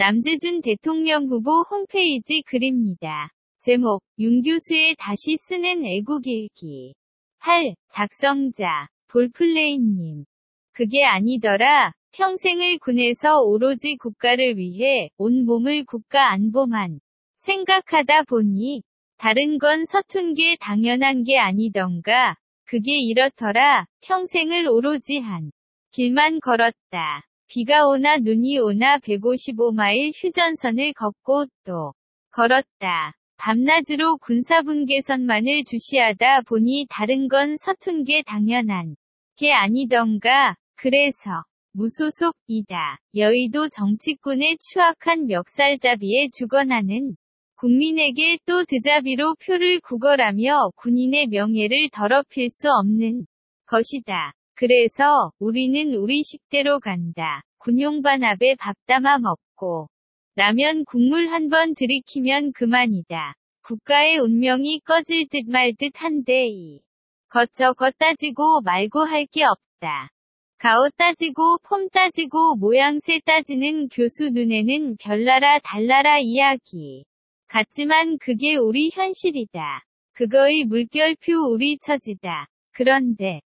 남재준 대통령 후보 홈페이지 글입니다. 제목, 윤 교수의 다시 쓰는 애국일기. 8. 작성자, 볼플레이님. 그게 아니더라. 평생을 군에서 오로지 국가를 위해 온 몸을 국가 안보만 생각하다 보니 다른 건 서툰 게 당연한 게 아니던가. 그게 이렇더라. 평생을 오로지 한 길만 걸었다. 비가 오나 눈이 오나 155마일 휴전선을 걷고 또 걸었다. 밤낮으로 군사분계선만을 주시하다 보니 다른 건 서툰 게 당연한 게 아니던가. 그래서 무소속이다. 여의도 정치꾼의 추악한 멱살잡이에 죽어나는 국민에게 또 드자비로 표를 구걸하며 군인의 명예를 더럽힐 수 없는 것이다. 그래서 우리는 우리 식대로 간다. 군용반 앞에 밥 담아 먹고 라면 국물 한 번 들이키면 그만이다. 국가의 운명이 꺼질 듯 말 듯 한데 이 겉저것 따지고 말고 할 게 없다. 가오 따지고 폼 따지고 모양새 따지는 교수 눈에는 별나라 달나라 이야기. 같지만 그게 우리 현실이다. 그거의 물결표 우리 처지다. 그런데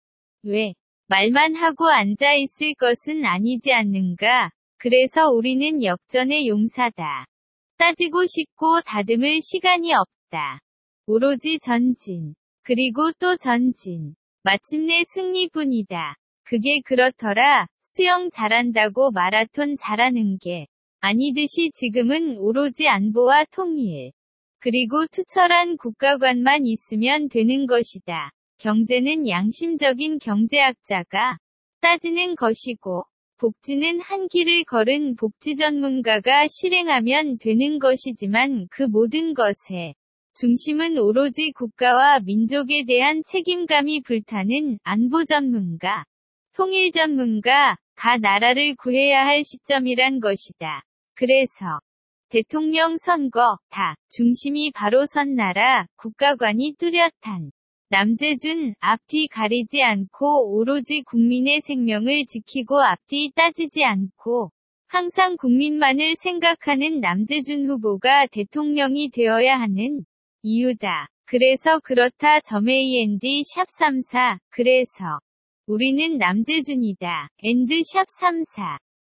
왜 말만 하고 앉아 있을 것은 아니지 않는가? 그래서 우리는 역전의 용사다. 따지고 싶고 다듬을 시간이 없다. 오로지 전진. 그리고 또 전진. 마침내 승리뿐이다. 그게 그렇더라. 수영 잘한다고 마라톤 잘하는 게 아니듯이 지금은 오로지 안보와 통일. 그리고 투철한 국가관만 있으면 되는 것이다. 경제는 양심적인 경제학자가 따지는 것이고, 복지는 한 길을 걸은 복지 전문가가 실행하면 되는 것이지만 그 모든 것에 중심은 오로지 국가와 민족에 대한 책임감이 불타는 안보 전문가, 통일 전문가, 가 나라를 구해야 할 시점이란 것이다. 그래서 대통령 선거 다 중심이 바로 선 나라 국가관이 뚜렷한 남재준 앞뒤 가리지 않고 오로지 국민의 생명을 지키고 앞뒤 따지지 않고 항상 국민만을 생각하는 남재준 후보가 대통령이 되어야 하는 이유다. 그래서 그렇다 점 AND 샵34 그래서 우리는 남재준이다. AND 샵34